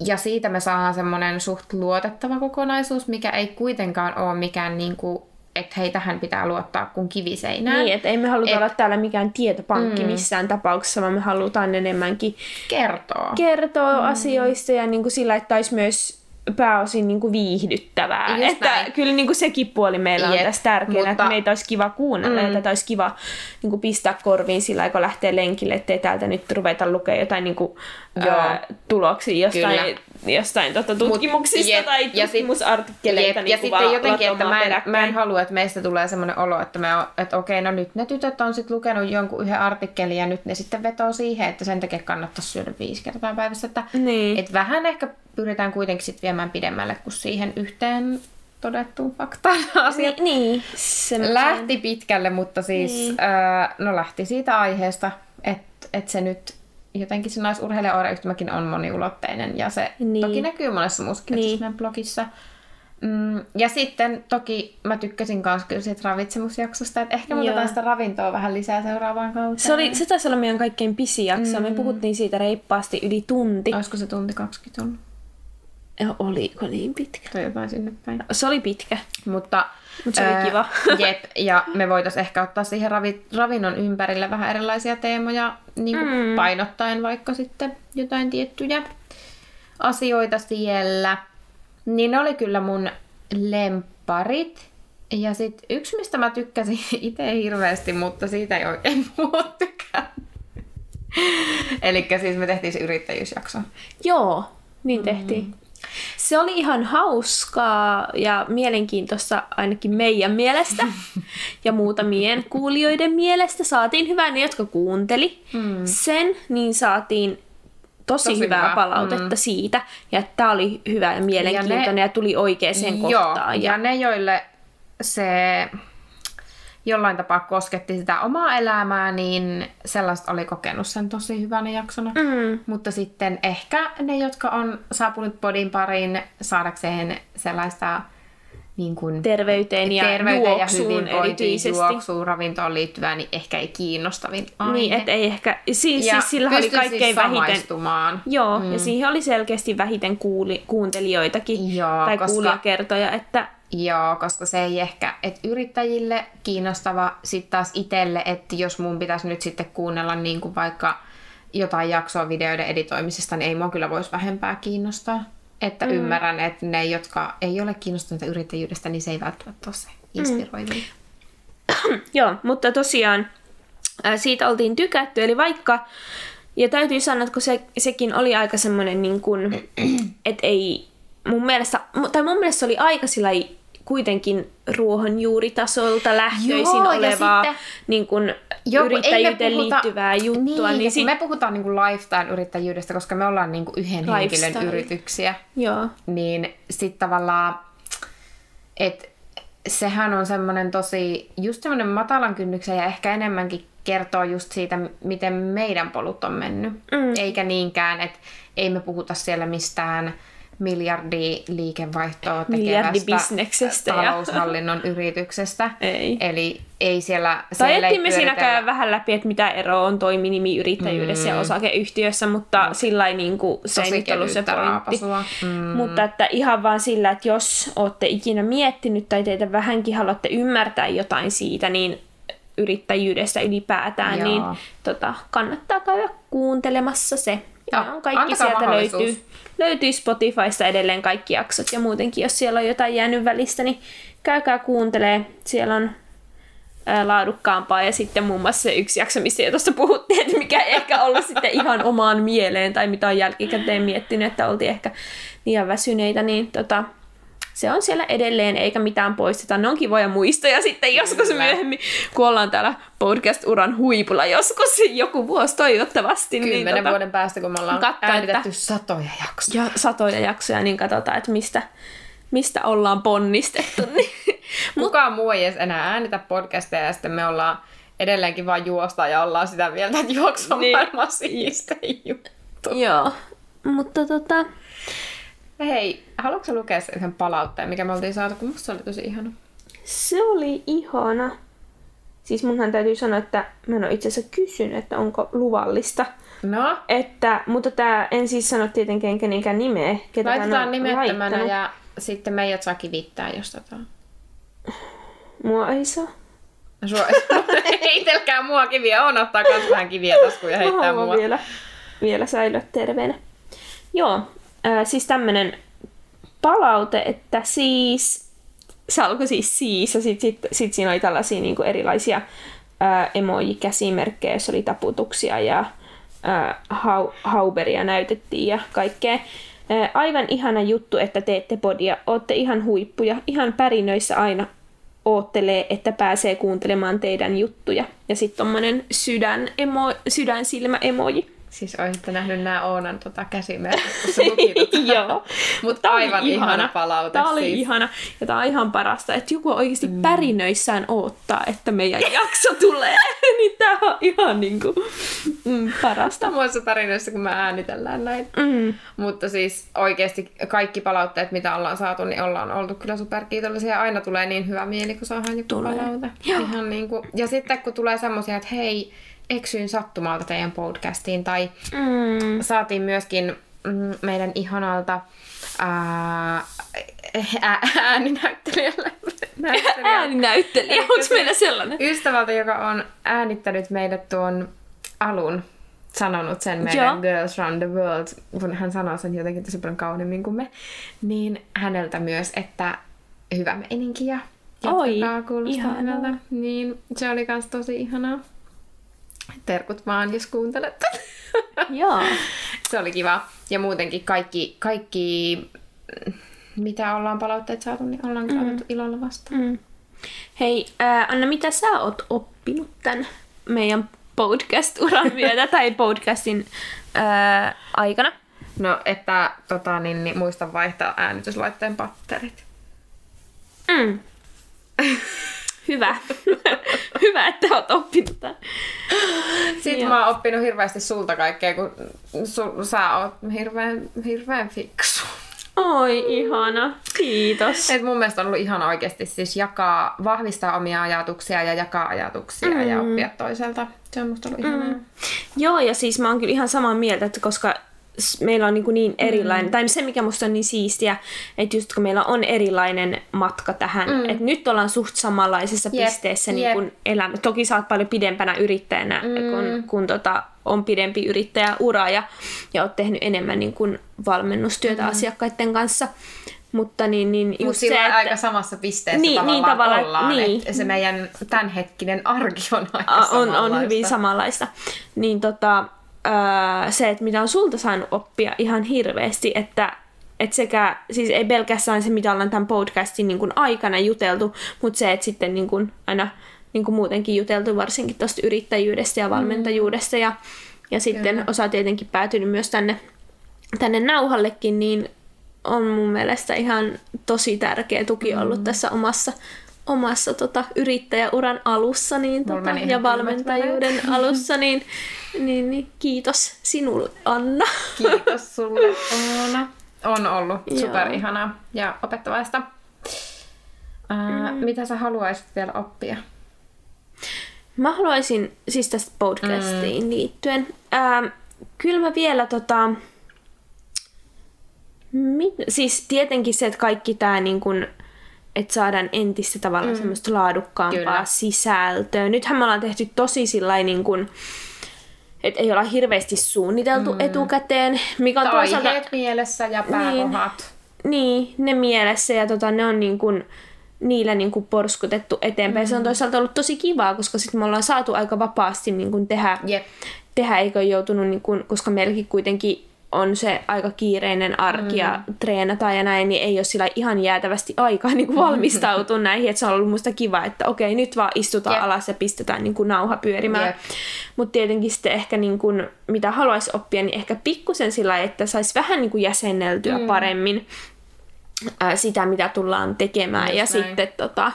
ja siitä me saadaan semmoinen suht luotettava kokonaisuus, mikä ei kuitenkaan ole mikään niin kuin että hei, tähän pitää luottaa kuin kiviseinään. Niin, että ei me haluta et, olla täällä mikään tietopankki mm. missään tapauksessa, vaan me halutaan enemmänkin kertoa, kertoa mm. asioista ja niin kuin sillä, että olisi myös pääosin niin kuin viihdyttävää. Just että näin. kyllä niin kuin sekin puoli meillä on Jep, tässä tärkeänä, mutta... että meitä olisi kiva kuunnella mm. ja tätä olisi kiva niin kuin pistää korviin sillä kun lähtee lenkille, ettei täältä nyt ruveta lukea jotain niin kuin, ää, tuloksia jostain kyllä jostain tota, tutkimuksista Mut, jep, tai tutkimusartikkeleita. Jep, niin ja sitten jotenkin, että mä en, mä en halua, että meistä tulee semmoinen olo, että, me on, että okei, no nyt ne tytöt on sitten lukenut jonkun yhden artikkelin ja nyt ne sitten vetoo siihen, että sen takia kannattaisi syödä viisi kertaa päivässä. Että, niin. että vähän ehkä pyritään kuitenkin sitten viemään pidemmälle kuin siihen yhteen todettuun faktaan <laughs> asiat. Niin, niin lähti pitkälle, mutta siis niin. äh, no lähti siitä aiheesta, että et se nyt jotenkin se naisurheilijaoireyhtymäkin on moniulotteinen ja se niin. toki näkyy monessa muussakin niin. blogissa. Mm, ja sitten toki mä tykkäsin myös kyllä siitä ravitsemusjaksosta, että ehkä otetaan sitä ravintoa vähän lisää seuraavaan kautta. Se, oli, se taisi olla meidän kaikkein pisin jakso. Mm. Me puhuttiin siitä reippaasti yli tunti. Olisiko se tunti 20 ollut? Oliko niin pitkä? Tai jotain sinne päin. Se oli pitkä. Mutta, Mut se oli kiva. <laughs> jep, ja me voitaisiin ehkä ottaa siihen ravi, ravinnon ympärille vähän erilaisia teemoja, niin kuin mm. painottaen vaikka sitten jotain tiettyjä asioita siellä. Niin ne oli kyllä mun lempparit. Ja sitten yksi, mistä mä tykkäsin <laughs> itse hirveästi, mutta siitä ei oikein muut tykkää. Eli siis me tehtiin se yrittäjyysjakso. Joo, niin tehtiin. Mm. Se oli ihan hauskaa ja mielenkiintoista ainakin meidän mielestä ja muutamien kuulijoiden mielestä. Saatiin hyvää ne, jotka kuunteli mm. sen, niin saatiin tosi, tosi hyvää hyvä. palautetta mm. siitä. Ja tämä oli hyvä ja mielenkiintoinen ja, ne, ja tuli oikeaan kohtaan. Ja... ja ne, joille se jollain tapaa kosketti sitä omaa elämää, niin sellaista oli kokenut sen tosi hyvänä jaksona. Mm. Mutta sitten ehkä ne, jotka on saapunut podin pariin saadakseen sellaista niin kuin terveyteen ja terveyteen juoksuun ja erityisesti. juoksuun, ravintoon liittyvää, niin ehkä ei kiinnostavin aihe. Niin, että ei ehkä, siis, ja siis sillä oli kaikkein siis vähiten, joo, mm. ja siihen oli selkeästi vähiten kuuli, kuuntelijoitakin, joo, tai koska, kuulijakertoja, että Joo, koska se ei ehkä, että yrittäjille kiinnostava sitten taas itselle, että jos mun pitäisi nyt sitten kuunnella niin kuin vaikka jotain jaksoa videoiden editoimisesta, niin ei mua kyllä voisi vähempää kiinnostaa. Että mm. ymmärrän, että ne, jotka ei ole kiinnostuneita yrittäjyydestä, niin se ei välttämättä ole se inspiroivin. Mm. <clears throat> Joo, mutta tosiaan siitä oltiin tykätty, eli vaikka, ja täytyy sanoa, että kun se, sekin oli aika semmoinen, niin kuin, <clears throat> että ei mun mielestä, tai mun mielestä se oli aika sillä kuitenkin ruohonjuuritasolta lähtöisin Joo, olevaa sitten, niin kun jo, yrittäjyyteen puhuta, liittyvää juttua. Niin, niin sit, me puhutaan niin kuin lifestyle-yrittäjyydestä, koska me ollaan niin kuin yhden lifestyle. henkilön yrityksiä. Joo. Niin sitten tavallaan, että sehän on semmoinen tosi, just semmoinen matalan kynnyksen ja ehkä enemmänkin kertoo just siitä, miten meidän polut on mennyt. Mm. Eikä niinkään, että ei me puhuta siellä mistään miljardi liikevaihtoa tekevästä taloushallinnon ja... yrityksestä. Ei. Eli ei siellä... Tai siellä me siinäkään vähän läpi, että mitä eroa on toiminimiyrittäjyydessä mm. ja osakeyhtiössä, mutta mm. sillä ei niin kuin, se ei nyt ollut se pointti. Mm. Mutta että ihan vaan sillä, että jos olette ikinä miettinyt tai teitä vähänkin haluatte ymmärtää jotain siitä, niin yrittäjyydestä ylipäätään, Joo. niin tota, kannattaa käydä kuuntelemassa se. Ja kaikki sieltä löytyy löytyy Spotifysta edelleen kaikki jaksot ja muutenkin, jos siellä on jotain jäänyt välistä, niin käykää kuuntelee. Siellä on ää, laadukkaampaa ja sitten muun muassa se yksi jakso, missä jo tuossa puhuttiin, että mikä ei ehkä ollut sitten ihan omaan mieleen tai mitä on jälkikäteen miettinyt, että oltiin ehkä liian väsyneitä, niin tota, se on siellä edelleen, eikä mitään poisteta. Ne on kivoja muistoja sitten joskus Kyllä. myöhemmin, kun ollaan täällä podcast-uran huipulla joskus joku vuosi toivottavasti. Niin Kymmenen niin, tota, vuoden päästä, kun me ollaan katsoa, äänitetty että, satoja jaksoja. Ja satoja jaksoja, niin katsotaan, että mistä, mistä ollaan ponnistettu. <laughs> Niin. Kukaan muu ei edes enää äänitä podcasteja ja sitten me ollaan edelleenkin vaan juosta ja ollaan sitä mieltä, että juoksu on niin. maailman juttu. Joo, mutta tota, Hei, haluatko lukea sen yhden palautteen, mikä me oltiin saatu, kun musta se oli tosi ihana. Se oli ihana. Siis munhan täytyy sanoa, että mä en ole itse asiassa kysynyt, että onko luvallista. No? Että, mutta tää en siis sano tietenkään kenenkään nimeä. Ketä Laitetaan nimettömänä ja sitten meidät saa kivittää, jos tota... Mua ei saa. Sua <laughs> heitelkää mua kiviä. On ottaa kans vähän kiviä taskuun ja heittää mua. vielä, vielä säilyä terveenä. Joo, Ää, siis tämmönen palaute, että siis, se alkoi siis siis, ja sitten sit, sit siinä oli tällaisia niinku erilaisia ää, emoji-käsimerkkejä, joissa oli taputuksia ja ää, hau, hauberia näytettiin ja kaikkea. Ää, aivan ihana juttu, että teette podia. Ootte ihan huippuja. Ihan pärinöissä aina oottelee, että pääsee kuuntelemaan teidän juttuja. Ja sitten tommonen sydän emo, sydänsilmä emoji. Siis olisitte nähnyt nämä Oonan tota, käsimerkit, <laughs> kun se luki tota. Joo. Mutta aivan ihana, ihana palaute. Tämä oli siis. ihana. Ja tämä on ihan parasta, että joku oikeasti mm. pärinöissään odottaa, että meidän <laughs> jakso tulee. <laughs> niin tämä on ihan niin kuin, mm, parasta. Samoissa tarinoissa, kun me äänitellään näin. Mm. Mutta siis oikeasti kaikki palautteet, mitä ollaan saatu, niin ollaan oltu kyllä superkiitollisia. Ja aina tulee niin hyvä mieli, kun saadaan joku tulee. palaute. Ihan niin kuin... Ja sitten kun tulee semmoisia, että hei, eksyin sattumalta teidän podcastiin tai mm. saatiin myöskin mm, meidän ihanalta ää, ää, ääninäyttelijälle. näyttelijälle. Ääninäyttelijä, onko meillä sellainen? Ystävältä, joka on äänittänyt meille tuon alun, sanonut sen meidän Joo. Girls Round the World, kun hän sanoo sen jotenkin tosi paljon kauniimmin kuin me, niin häneltä myös, että hyvä meininki ja jatkakaa, kuulostaa ihanaa. Niin se oli kans tosi ihanaa. Terkut vaan, jos kuuntelette. <laughs> Joo. se oli kiva. Ja muutenkin kaikki, kaikki mm, mitä ollaan palautteet saatu, niin ollaan kyllä otettu ilolla vastaan. Mm. Hei, ää, Anna, mitä sä oot oppinut tämän meidän podcast-uran <laughs> myötä tai podcastin ää, aikana? No, että tota, niin, niin, muista vaihtaa äänityslaitteen patterit. Mm. <laughs> Hyvä. <laughs> Hyvä, että oot oppinut tämän. Sitten Joo. mä oon oppinut hirveästi sulta kaikkea, kun su, sä oot hirveän, hirveän fiksu. Oi, ihana. Kiitos. Et mun mielestä on ollut ihan oikeasti siis jakaa, vahvistaa omia ajatuksia ja jakaa ajatuksia mm. ja oppia toiselta. Se on musta ollut ihanaa. Joo, ja siis mä oon kyllä ihan samaa mieltä, että koska meillä on niin, kuin niin erilainen, mm. tai se mikä musta on niin siistiä, että just kun meillä on erilainen matka tähän, mm. että nyt ollaan suht samanlaisessa Jep, pisteessä jep. niin kuin elämä. Toki sä oot paljon pidempänä yrittäjänä, mm. kun, kun tota, on pidempi yrittäjäura ja, ja oot tehnyt enemmän niin kuin valmennustyötä mm. asiakkaiden kanssa. Mutta niin, niin just Mutta se, että... aika samassa pisteessä Niin, tavallaan, niin, tavallaan, ollaan. niin. Että se meidän tämänhetkinen arki on aika on, on hyvin samanlaista. Niin tota, ää, se, että mitä on sulta saanut oppia ihan hirveästi, että et sekä, siis ei pelkästään se, mitä ollaan tämän podcastin niin aikana juteltu, mutta se, että sitten niin kuin aina niin kuin muutenkin juteltu varsinkin tuosta yrittäjyydestä ja valmentajuudesta ja, ja sitten Kyllä. osa tietenkin päätynyt myös tänne, tänne nauhallekin, niin on mun mielestä ihan tosi tärkeä tuki ollut tässä omassa, omassa tota, yrittäjäuran alussa niin, tota, ja valmentajuuden alussa, niin, niin, niin kiitos sinulle Anna. Kiitos <laughs> sulle, Oona. On ollut Joo. super ihanaa ja opettavaista. Ää, mm. Mitä sä haluaisit vielä oppia? Mä haluaisin siis tästä podcastiin mm. liittyen. Ää, kyllä mä vielä tota... Mit, siis tietenkin se, että kaikki tää niin kun, että saadaan entistä tavallaan mm. semmoista laadukkaampaa Kyllä. sisältöä. Nythän me ollaan tehty tosi sillä niin kun, että ei olla hirveästi suunniteltu mm. etukäteen, mikä on toisaalta... Aiheet mielessä ja pääkohat. Niin, ne mielessä ja tota, ne on niin kuin, niillä niin kuin porskutettu eteenpäin. Mm. Se on toisaalta ollut tosi kivaa, koska sitten me ollaan saatu aika vapaasti niin kuin tehdä, Jep. tehdä, eikä ole joutunut, niin kuin, koska meilläkin kuitenkin on se aika kiireinen arki ja treenataan ja näin, niin ei ole sillä ihan jäätävästi aikaa niin kuin valmistautua näihin. Että se on ollut musta kiva, että okei, nyt vaan istutaan Jep. alas ja pistetään niin kuin nauha pyörimään. Mutta tietenkin sitten ehkä niin kuin, mitä haluaisi oppia, niin ehkä pikkusen sillä että saisi vähän niin kuin jäsenneltyä mm. paremmin ää, sitä, mitä tullaan tekemään Just ja näin. sitten, tota,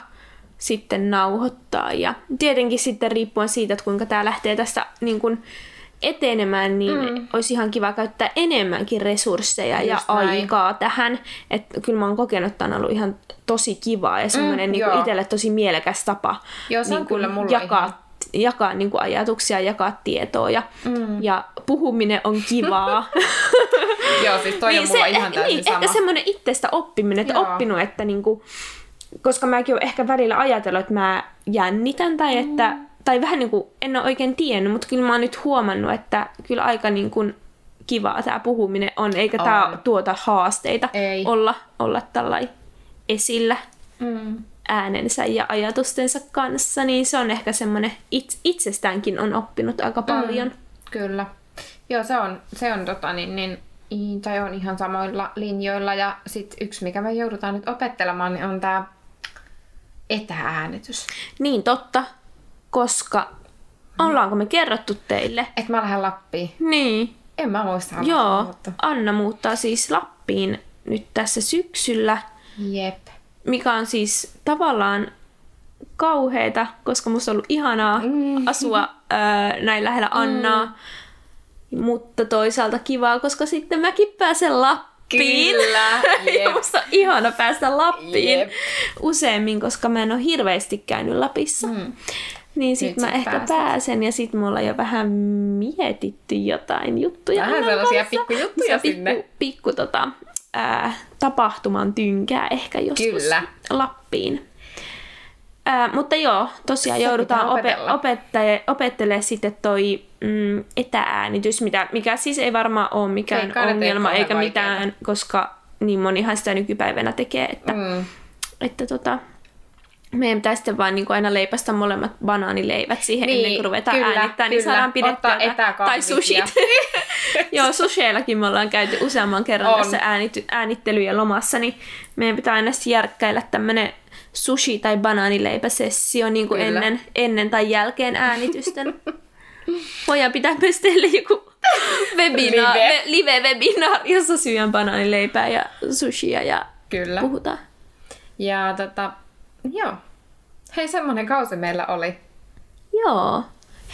sitten nauhoittaa. Ja tietenkin sitten riippuen siitä, että kuinka tämä lähtee tästä niin kun etenemään, niin mm. olisi ihan kiva käyttää enemmänkin resursseja ja Just näin. aikaa tähän. Että kyllä mä oon kokenut, että on ollut ihan tosi kivaa ja semmoinen Mm, niin itselle tosi mielekäs tapa Joo, se niin kyllä mulla jakaa, ihan- jakaa niin kuin ajatuksia, jakaa tietoa ja, mm. ja puhuminen on kivaa. <laughs> Joo, siis toi on mulla ihan täysin niin, sama. ehkä semmoinen itsestä oppiminen, että Joo. oppinut, että niinku, koska mäkin olen ehkä välillä ajatellut, että mä jännitän tai että, tai vähän niin kuin en ole oikein tiennyt, mutta kyllä mä oon nyt huomannut, että kyllä aika niin kuin kivaa tämä puhuminen on, eikä On. tämä tuota haasteita Ei. olla, olla tällainen esillä Mm. äänensä ja ajatustensa kanssa, niin se on ehkä semmoinen it, itsestäänkin on oppinut aika paljon. Mm. Kyllä. Joo, se on, se on tota, niin, niin, i- tai on ihan samoilla linjoilla. Ja sit yksi, mikä me joudutaan nyt opettelemaan, niin on tämä etääänitys. Niin totta, koska ollaanko me kerrottu teille? Et mä lähden Lappiin. Niin. En mä muista. olla Joo, puhuttu. Anna muuttaa siis Lappiin nyt tässä syksyllä, Jep. mikä on siis tavallaan kauheeta, koska musta on ollut ihanaa Mm. <laughs> asua ää, näin lähellä Annaa. Mutta toisaalta kivaa, koska sitten mäkin pääsen Lappiin. Kyllä, <laughs> ja jep. musta on ihana päästä Lappiin Jep. useammin, koska mä en ole hirveästi käynyt Lapissa. Mm. Niin sit Nyt mä sit ehkä pääset. pääsen ja sit me ollaan jo vähän mietitty jotain juttuja. Vähän sellaisia pikkujuttuja Sellaisia sinne. Pikku, pikku tota, ää, tapahtuman tynkää ehkä joskus Kyllä. Lappiin. Ää, mutta joo, tosiaan Se joudutaan opetella. opettaja, opettelemaan sitten toi mm, etääänitys, mitä, mikä siis ei varmaan ole mikään Ei ongelma eikä vaikeeta. mitään, koska niin monihan sitä nykypäivänä tekee, että, Mm. että tota, meidän pitää sitten vaan niin kuin aina leipästä molemmat banaanileivät siihen Niin, ennen kuin ruvetaan kyllä, äänittämään, niin saadaan pidettyä. Tai sushit. <laughs> Joo, susheillakin me ollaan käyty useamman kerran On. tässä äänity, äänittelyjen lomassa, niin meidän pitää aina järkkäillä tämmönen sushi- tai banaanileipäsessio niin kuin Kyllä. ennen, ennen tai jälkeen äänitysten. Voidaan pitää myös teille joku webina- Live. ve- live-webinaari, jossa syön banaanileipää ja sushia ja Kyllä. puhutaan. Ja tota, joo. Hei, semmonen kausi meillä oli. Joo.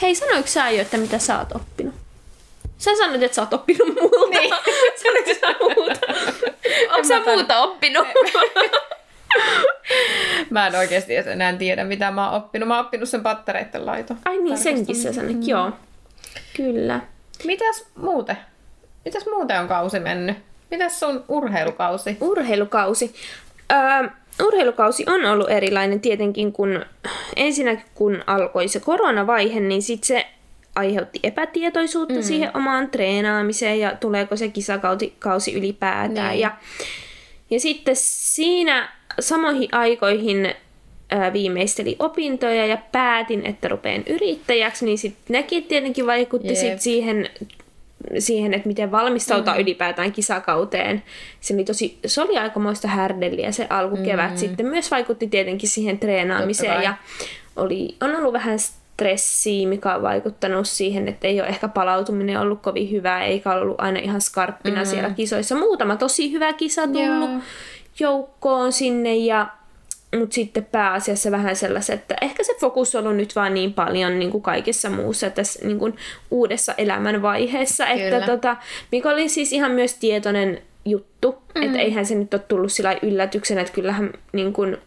Hei, sanoiko sä jo, että mitä sä oot oppinut? Sä sanoit, että sä oot oppinut multa. Niin. <laughs> Sanoitko sä muuta? Onko sä mä tain- muuta oppinut? <laughs> Mä en oikeasti enää tiedä, mitä mä oon oppinut. Mä oon oppinut sen pattereiden laito. Ai niin, senkin sä sanoit, joo. Kyllä. Mitäs muuten? Mitäs muuten on kausi mennyt? Mitäs sun urheilukausi? Urheilukausi. Öö, urheilukausi on ollut erilainen tietenkin, kun ensinnäkin kun alkoi se koronavaihe, niin sitten se aiheutti epätietoisuutta mm. siihen omaan treenaamiseen ja tuleeko se kisakausi kausi ylipäätään. Niin. Ja, ja sitten siinä samoihin aikoihin ää, viimeisteli opintoja ja päätin, että rupean yrittäjäksi, niin sitten nekin tietenkin vaikutti sit siihen, siihen, että miten valmistautua mm. ylipäätään kisakauteen. Se oli, tosi, se oli aikamoista härdelliä se alkukevät. Mm. Sitten myös vaikutti tietenkin siihen treenaamiseen ja oli, on ollut vähän stressiä, mikä on vaikuttanut siihen, että ei ole ehkä palautuminen ollut kovin hyvää, eikä ollut aina ihan skarppina mm. siellä kisoissa. Muutama tosi hyvä kisa tullut Joo. joukkoon sinne ja mutta sitten pääasiassa vähän sellaiset, että ehkä se fokus on ollut nyt vaan niin paljon niin kuin kaikessa muussa tässä niin kuin uudessa elämänvaiheessa, että Kyllä. tota, mikä oli siis ihan myös tietoinen juttu, mm. että eihän se nyt ole tullut sillä yllätyksenä, että kyllähän niin kuin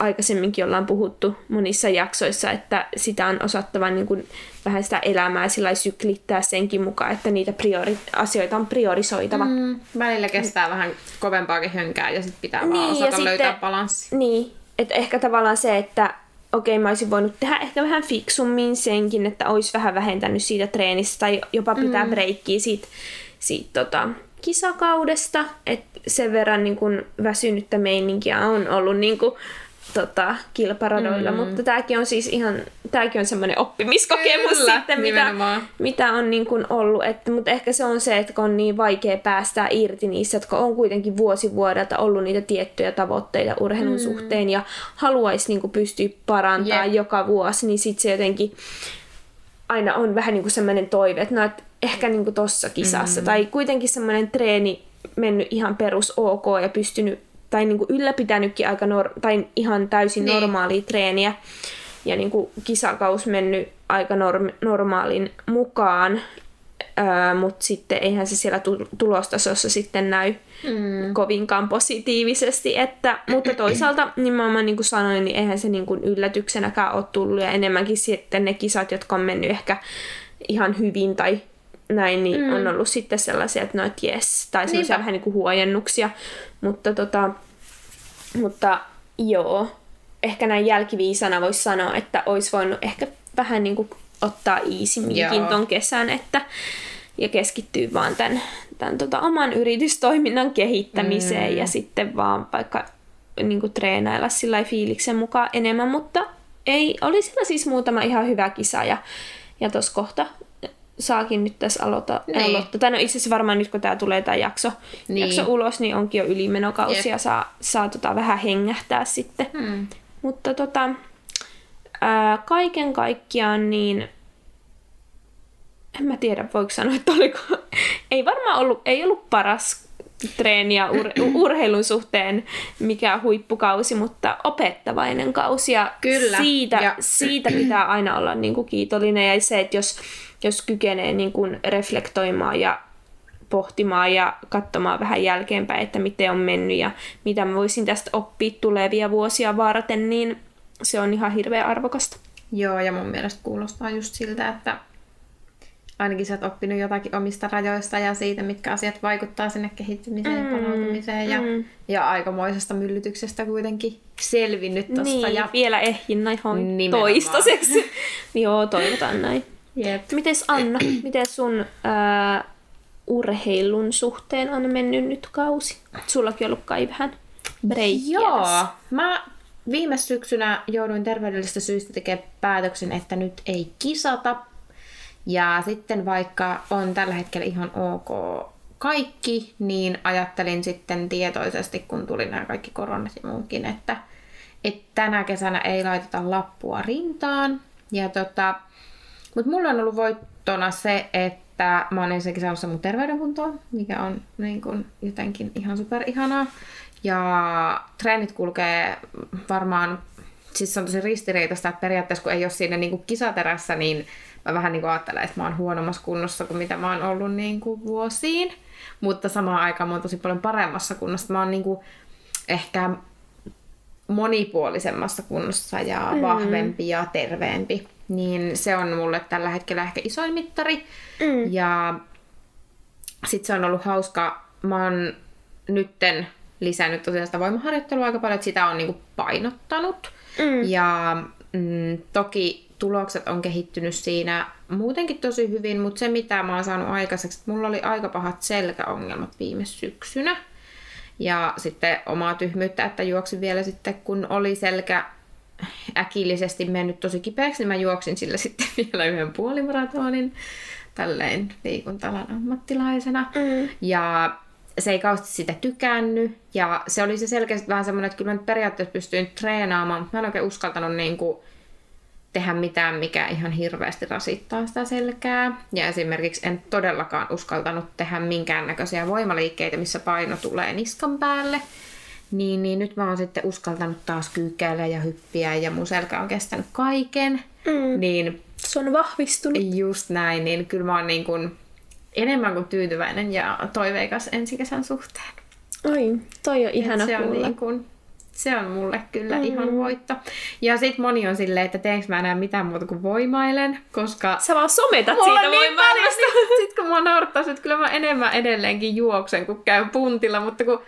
aikaisemminkin ollaan puhuttu monissa jaksoissa, että sitä on osattava niin kuin vähän sitä elämää sillä syklittää senkin mukaan, että niitä priori- asioita on priorisoitava. Mm. Mm, välillä kestää vähän kovempaakin hönkää ja sitten pitää vaan Niin, ja osata sitten- löytää balanssi. Niin, että ehkä tavallaan se, että okei, mä olisin voinut tehdä ehkä vähän fiksummin senkin, että olisi vähän vähentänyt siitä treenistä tai jopa pitää mm. breikkiä siitä, siitä tota, kisakaudesta, että sen verran niin kun väsynyttä meininkiä on ollut niin kun, tota, kilparadoilla, mm. mutta tämäkin on siis ihan, tämäkin on semmoinen oppimiskokemus Kyllä, sitten, mitä, nimenomaan. mitä on niin kuin ollut, että, mutta ehkä se on se, että kun on niin vaikea päästää irti niistä, että kun on kuitenkin vuosi vuodelta ollut niitä tiettyjä tavoitteita urheilun mm. suhteen ja haluaisi niin kuin pystyä parantamaan Jep. joka vuosi, niin sitten se jotenkin aina on vähän niin kuin semmoinen toive, että no, että ehkä niin kuin tossa kisassa, mm. tai kuitenkin semmoinen treeni mennyt ihan perus ok ja pystynyt tai niin kuin ylläpitänytkin aika nor- tai ihan täysin Niin. niin. normaalia treeniä ja niin kuin kisakaus mennyt aika norm- normaalin mukaan, öö, mutta sitten eihän se siellä tu- tulostasossa sitten näy mm. kovinkaan positiivisesti, että, mutta toisaalta nimenomaan niin kuin sanoin, niin eihän se niin kuin yllätyksenäkään ole tullut ja enemmänkin sitten ne kisat, jotka on mennyt ehkä ihan hyvin tai näin, niin mm. on ollut sitten sellaisia, että no, et jes, tai sellaisia Niinpä. vähän niin kuin huojennuksia, mutta tota, mutta joo, ehkä näin jälkiviisana voisi sanoa, että olisi voinut ehkä vähän niin kuin ottaa iisimminkin ton kesän, että ja keskittyy vaan tämän, tämän tota, oman yritystoiminnan kehittämiseen mm. ja sitten vaan vaikka niin kuin treenailla sillä fiiliksen mukaan enemmän, mutta ei, oli siellä siis muutama ihan hyvä kisa ja, ja tuossa kohta saakin nyt tässä aloita, Niin. aloittaa. Tai no itse asiassa varmaan nyt kun tämä tulee tämä jakso, Niin. jakso ulos, niin onkin jo ylimenokausi ja saa, saa tota vähän hengähtää sitten. Hmm. Mutta tota, ää, kaiken kaikkiaan niin en mä tiedä, voiko sanoa, että oliko, <laughs> ei varmaan ollut, ei ollut paras treeni ja ur, <clears throat> urheilun suhteen mikä huippukausi, mutta opettavainen kausi ja Kyllä, Siitä, ja- siitä pitää aina olla niin kuin kiitollinen ja se, että jos, jos kykenee niin kuin reflektoimaan ja pohtimaan ja katsomaan vähän jälkeenpäin, että miten on mennyt ja mitä mä voisin tästä oppia tulevia vuosia varten, niin se on ihan hirveän arvokasta. Joo, ja mun mielestä kuulostaa just siltä, että ainakin sä oot oppinut jotakin omista rajoista ja siitä, mitkä asiat vaikuttaa sinne kehittymiseen ja palautumiseen. Ja, mm. ja aikamoisesta myllytyksestä kuitenkin selvinnyt tosta. Niin, ja... vielä ehjin näin toistaiseksi. <laughs> Joo, toivotaan näin. Jep. Mites Anna, <clears throat> miten sun ää, urheilun suhteen on mennyt nyt kausi? Sullakin on ollut kai vähän breikkiä Joo, tässä. mä viime syksynä jouduin terveydellisistä syistä tekemään päätöksen, että nyt ei kisata. Ja sitten vaikka on tällä hetkellä ihan ok kaikki, niin ajattelin sitten tietoisesti, kun tuli nämä kaikki koronat ja muutkin, että, että tänä kesänä ei laiteta lappua rintaan. Ja tota, mutta mulla on ollut voittona se, että mä oon ensinnäkin saanut sen mun terveydenkuntoon, mikä on niin kun, jotenkin ihan super ihanaa. Ja treenit kulkee varmaan, siis se on tosi ristiriitaista, että periaatteessa kun ei ole siinä niin kisaterässä, niin mä vähän niin kuin ajattelen, että mä oon huonommassa kunnossa kuin mitä mä oon ollut niin kuin vuosiin. Mutta samaan aikaan mä oon tosi paljon paremmassa kunnossa. Mä oon niin kuin ehkä monipuolisemmassa kunnossa ja mm. vahvempi ja terveempi. Niin se on mulle tällä hetkellä ehkä isoin mittari. Mm. Ja sitten se on ollut hauska. Mä oon nytten lisännyt tosiaan sitä voimaharjoittelua aika paljon, että sitä on niinku painottanut. Mm. Ja mm, toki tulokset on kehittynyt siinä muutenkin tosi hyvin, mutta se mitä mä oon saanut aikaiseksi, että mulla oli aika pahat selkäongelmat viime syksynä. Ja sitten omaa tyhmyyttä, että juoksin vielä sitten, kun oli selkä äkillisesti mennyt tosi kipeäksi, niin mä juoksin sillä <laughs> sitten vielä yhden puolimaratonin tälleen liikuntalan ammattilaisena. Mm. Ja se ei kauheasti sitä tykännyt. Ja se oli se selkeästi vähän semmoinen, että kyllä mä nyt periaatteessa pystyin treenaamaan, mutta mä en oikein uskaltanut niin kuin tehdä mitään, mikä ihan hirveästi rasittaa sitä selkää. Ja esimerkiksi en todellakaan uskaltanut tehdä minkäännäköisiä voimaliikkeitä, missä paino tulee niskan päälle. Niin, niin nyt mä oon sitten uskaltanut taas kyykkäillä ja hyppiä ja mun selkä on kestänyt kaiken. Mm. Niin Se on vahvistunut. just näin, niin kyllä mä oon niin kuin enemmän kuin tyytyväinen ja toiveikas ensi kesän suhteen. Oi, toi on ihana se on, niin kuin, se on mulle kyllä mm. ihan voitto. Ja sit moni on silleen, että teenkö mä enää mitään muuta kuin voimailen, koska Sä vaan sometat mulla siitä niin paljon, sit, sit kun mä naurattaa, että kyllä mä enemmän edelleenkin juoksen, kun käy puntilla, mutta kun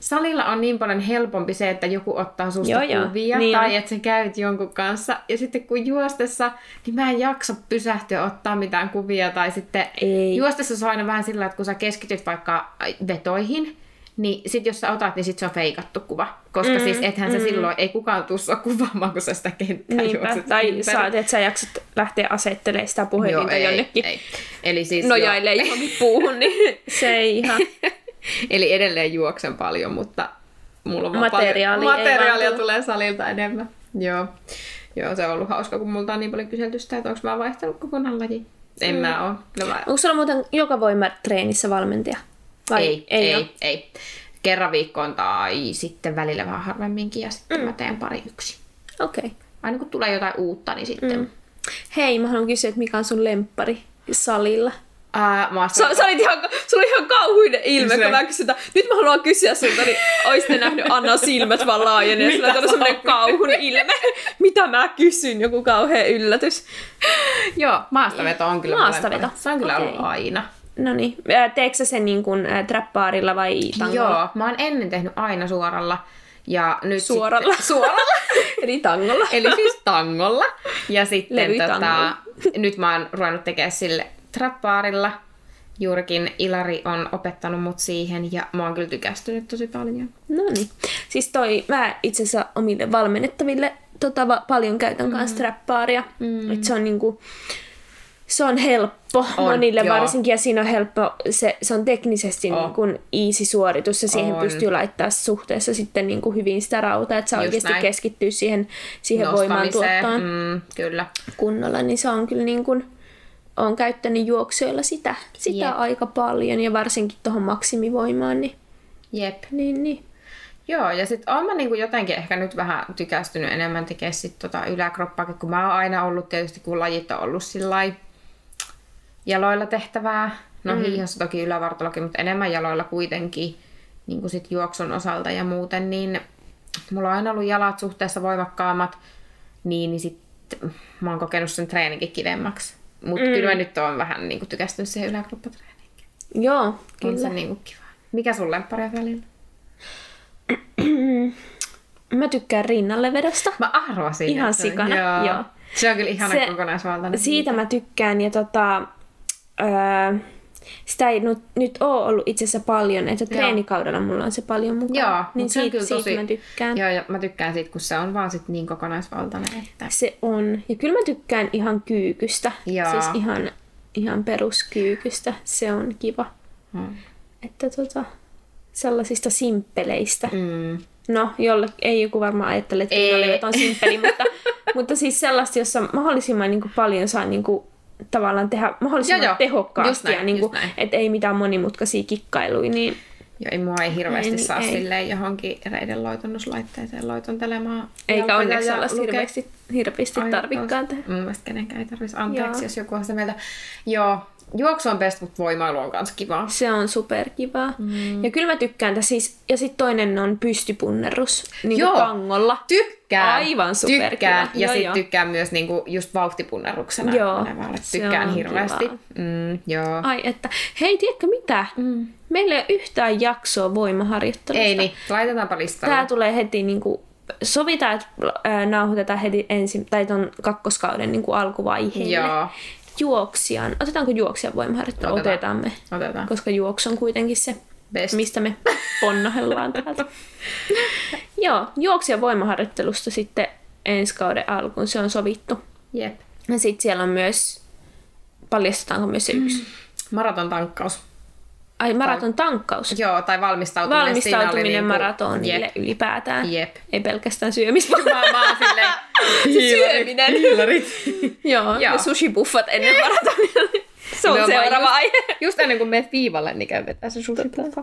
salilla on niin paljon helpompi se, että joku ottaa susta Joo, joo. kuvia Niin tai on. että sä käyt jonkun kanssa. Ja sitten kun juostessa, niin mä en jaksa pysähtyä ottaa mitään kuvia. Tai sitten Ei. juostessa se on aina vähän sillä, että kun sä keskityt vaikka vetoihin, niin sit jos sä otat, niin sit se on feikattu kuva. Koska mm, siis ethän mm. se silloin, ei kukaan tuu sua kuvaamaan, kun sä sitä kenttää Niinpä. juokset Tai ympäri. sä, että sä jaksat lähteä asettelemaan sitä puhelinta ei, jonnekin ei. Eli siis nojailee joo. johonkin puuhun, niin <laughs> se ei ihan... <laughs> <laughs> Eli edelleen juoksen paljon, mutta mulla on Materiaali paljon, materiaalia tulee salilta enemmän. Joo. Joo, se on ollut hauska, kun multa on niin paljon kyselty sitä, että onko mä vaihtanut kokonaan laji. En mm. mä oo. No, mä... Onko sulla muuten joka voimatreenissä valmentaja? Vai ei, ei, ei, ei. Kerran viikkoon tai sitten välillä vähän harvemminkin ja sitten mm. mä teen pari yksi. Okei. Okay. Aina kun tulee jotain uutta, niin sitten... Mm. Hei, mä haluan kysyä, että mikä on sun lemppari salilla? Ää, mä Sä, sä olit ihan, sulla oli ihan kauhuinen ilme, kun mä kysyin, nyt mä haluan kysyä sulta, niin oisitte nähnyt Anna silmät vaan laajenee, Mitä on semmoinen kauhun ilme. Mitä mä kysyn, joku kauhea yllätys. Joo, maastaveto on kyllä Maastaveto. Se on kyllä Okei. ollut aina. No niin, teekö sä sen niin kuin äh, trappaarilla vai tangolla? Joo, mä oon ennen tehnyt aina suoralla. Ja nyt Suoralla. Sitten, <laughs> suoralla. Eli tangolla. Eli siis tangolla. Ja sitten tota, nyt mä oon ruvennut tekemään sille trappaarilla. Juurikin Ilari on opettanut mut siihen ja mä oon kyllä tykästynyt tosi paljon. No niin. Siis toi, mä itse asiassa omille valmennettaville tota, va- paljon käytän mm. kanssa trappaaria. Mm. Et se on niinku, se on helppo On, monille joo. varsinkin ja siinä on helppo, se, se on teknisesti On. niin kuin easy suoritus ja siihen On. pystyy laittaa suhteessa sitten niin kuin hyvin sitä rautaa, että saa Just oikeasti näin. keskittyä siihen, siihen voimaan tuottaan Mm, kyllä. kunnolla, niin se on kyllä niin kuin, on käyttänyt juoksuilla sitä, sitä Jep. aika paljon ja varsinkin tuohon maksimivoimaan, niin, Jep. niin, niin. Joo, ja sitten oon mä niinku jotenkin ehkä nyt vähän tykästynyt enemmän tekemään sit tota yläkroppaakin, kun mä oon aina ollut tietysti, kun lajit on ollut sillai jaloilla tehtävää. No mm. hiihossa toki ylävartalokin, mutta enemmän jaloilla kuitenkin niin kuin sit juoksun osalta ja muuten, niin mulla on aina ollut jalat suhteessa voimakkaammat, niin, niin sitten mä oon kokenut sen treeninkin kivemmaksi. Mutta mm. kyllä mä nyt oon vähän niin kuin, tykästynyt siihen yläkroppatreeniinkin. Joo, On kyllä. se niin kuin, kiva. Mikä sun lemppari on välillä? Mä tykkään rinnalle vedosta. Mä arvasin. Ihan että- sikana, joo. Se on kyllä ihana Se- kokonaisvaltainen. Siitä mä tykkään ja tota, öö, sitä ei nyt, nyt ole ollut itse asiassa paljon, että treenikaudella mulla on se paljon mukaan. Joo, niin siitä, kyllä siitä tosi... mä tykkään. Joo, ja mä tykkään siitä, kun se on vaan sit niin kokonaisvaltainen, että... Se on. Ja kyllä mä tykkään ihan kyykystä. Joo. Siis ihan, ihan peruskyykystä. Se on kiva. Hmm. Että tota, sellaisista simppeleistä. Mm. No, jolle ei joku varmaan ajattele, että Ei. on simppeli, mutta, <laughs> mutta siis sellaista, jossa mahdollisimman niin kuin, paljon saa niin kuin, tavallaan tehdä mahdollisimman Joo, joo. tehokkaasti Just näin, ja niin just kuin, näin. että ei mitään monimutkaisia kikkailuja, niin Joo, ei mua ei hirveästi Ei, saa ei. silleen johonkin reiden loitonnuslaitteeseen loitontelemaan. eikä onneksi lukea. hirveästi, hirveästi tos- tehdä. Mun mielestä kenenkään ei tarvitsisi anteeksi, Joo. jos joku on sitä mieltä. Joo, juoksu on best, mutta voimailu on kans kivaa. Se on superkivaa. Mm. Ja kyllä mä tykkään tästä siis, ja sitten toinen on pystypunnerus, niin Joo. kuin tangolla. Tykkään. Aivan superkiva. Tykkään. Ja Joo, sit joo. tykkään myös niinku just vauhtipunneruksena. Joo, menevälle. Tykkään hirveästi. kivaa. Mm, joo. Ai että, hei tiedätkö mitä? Mm. Meillä ei ole yhtään jaksoa voimaharjoittelusta. Ei niin, laitetaanpa listalle. Tää tulee heti niinku, sovitaan, että nauhoitetaan heti ensin, tai ton kakkoskauden niinku alkuvaiheelle. Joo, Juoksijan, otetaanko juoksijan voimaharjoittelu? Otetaan. Otetaan me, otetaan. koska juoksu on kuitenkin se, Best. mistä me ponnahellaan täältä. <laughs> Joo, juoksijan voimaharjoittelusta sitten ensi kauden alkuun, se on sovittu. Jep. Ja sitten siellä on myös, paljastetaanko myös se yksi? Maraton tankkaus. Ai, maraton tankkaus. Joo, tai valmistautuminen. Valmistautuminen niinku- maratonille Jep. ylipäätään. Jep. Ei pelkästään syömistä. Mä, mä oon silleen... <laughs> syöminen. Hiilarit. Joo, <laughs> Joo. ja sushi-buffat ennen maratonia. <laughs> Se on Nimenomaan seuraava just- aihe. Just ennen kuin menet viivalle, niin käy vetää se sushipuffa.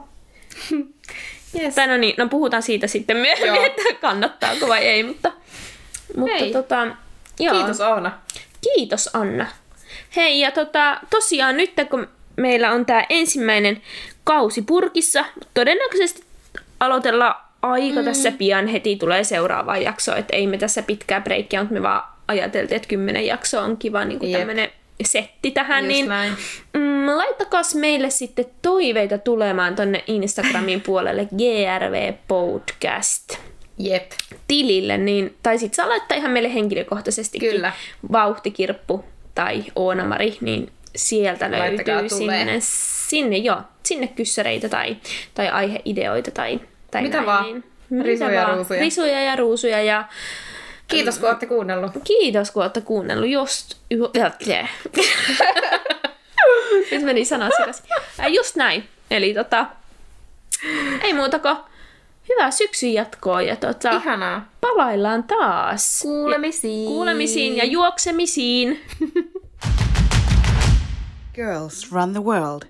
yes. Tai no niin, no puhutaan siitä sitten myöhemmin, Joo. että kannattaako vai ei, mutta, mutta Hei. tota, joo. Kiitos Oona. Kiitos Anna. Hei, ja tota, tosiaan nyt kun meillä on tämä ensimmäinen kausi purkissa, todennäköisesti aloitellaan aika mm. tässä pian, heti tulee seuraava jakso, että ei me tässä pitkää breikkiä, mutta me vaan ajateltiin, että kymmenen jaksoa on kiva niin tämmöinen setti tähän, Just niin näin. Mm, laittakas meille sitten toiveita tulemaan tonne Instagramin <laughs> puolelle GRV Podcast Jep. tilille, niin, tai sit saa laittaa ihan meille henkilökohtaisesti Kyllä. vauhtikirppu tai Oonamari, niin sieltä Laittakaa löytyy tulee. sinne, sinne joo, sinne kyssäreitä tai, tai aiheideoita tai, tai Mitä näin, vaan. Niin, Risuja ja vaan. ruusuja. Risuja ja ruusuja ja Kiitos, kun olette kuunnellut. Kiitos, kun olette kuunnellut. Just... <laughs> Nyt meni sana sekaisin. Äh, Just näin. Eli tota... Ei muuta kuin hyvää syksyn jatkoa ja tota, Ihanaa. palaillaan taas. Kuulemisiin. Kuulemisiin ja juoksemisiin. <laughs> Girls Run the World.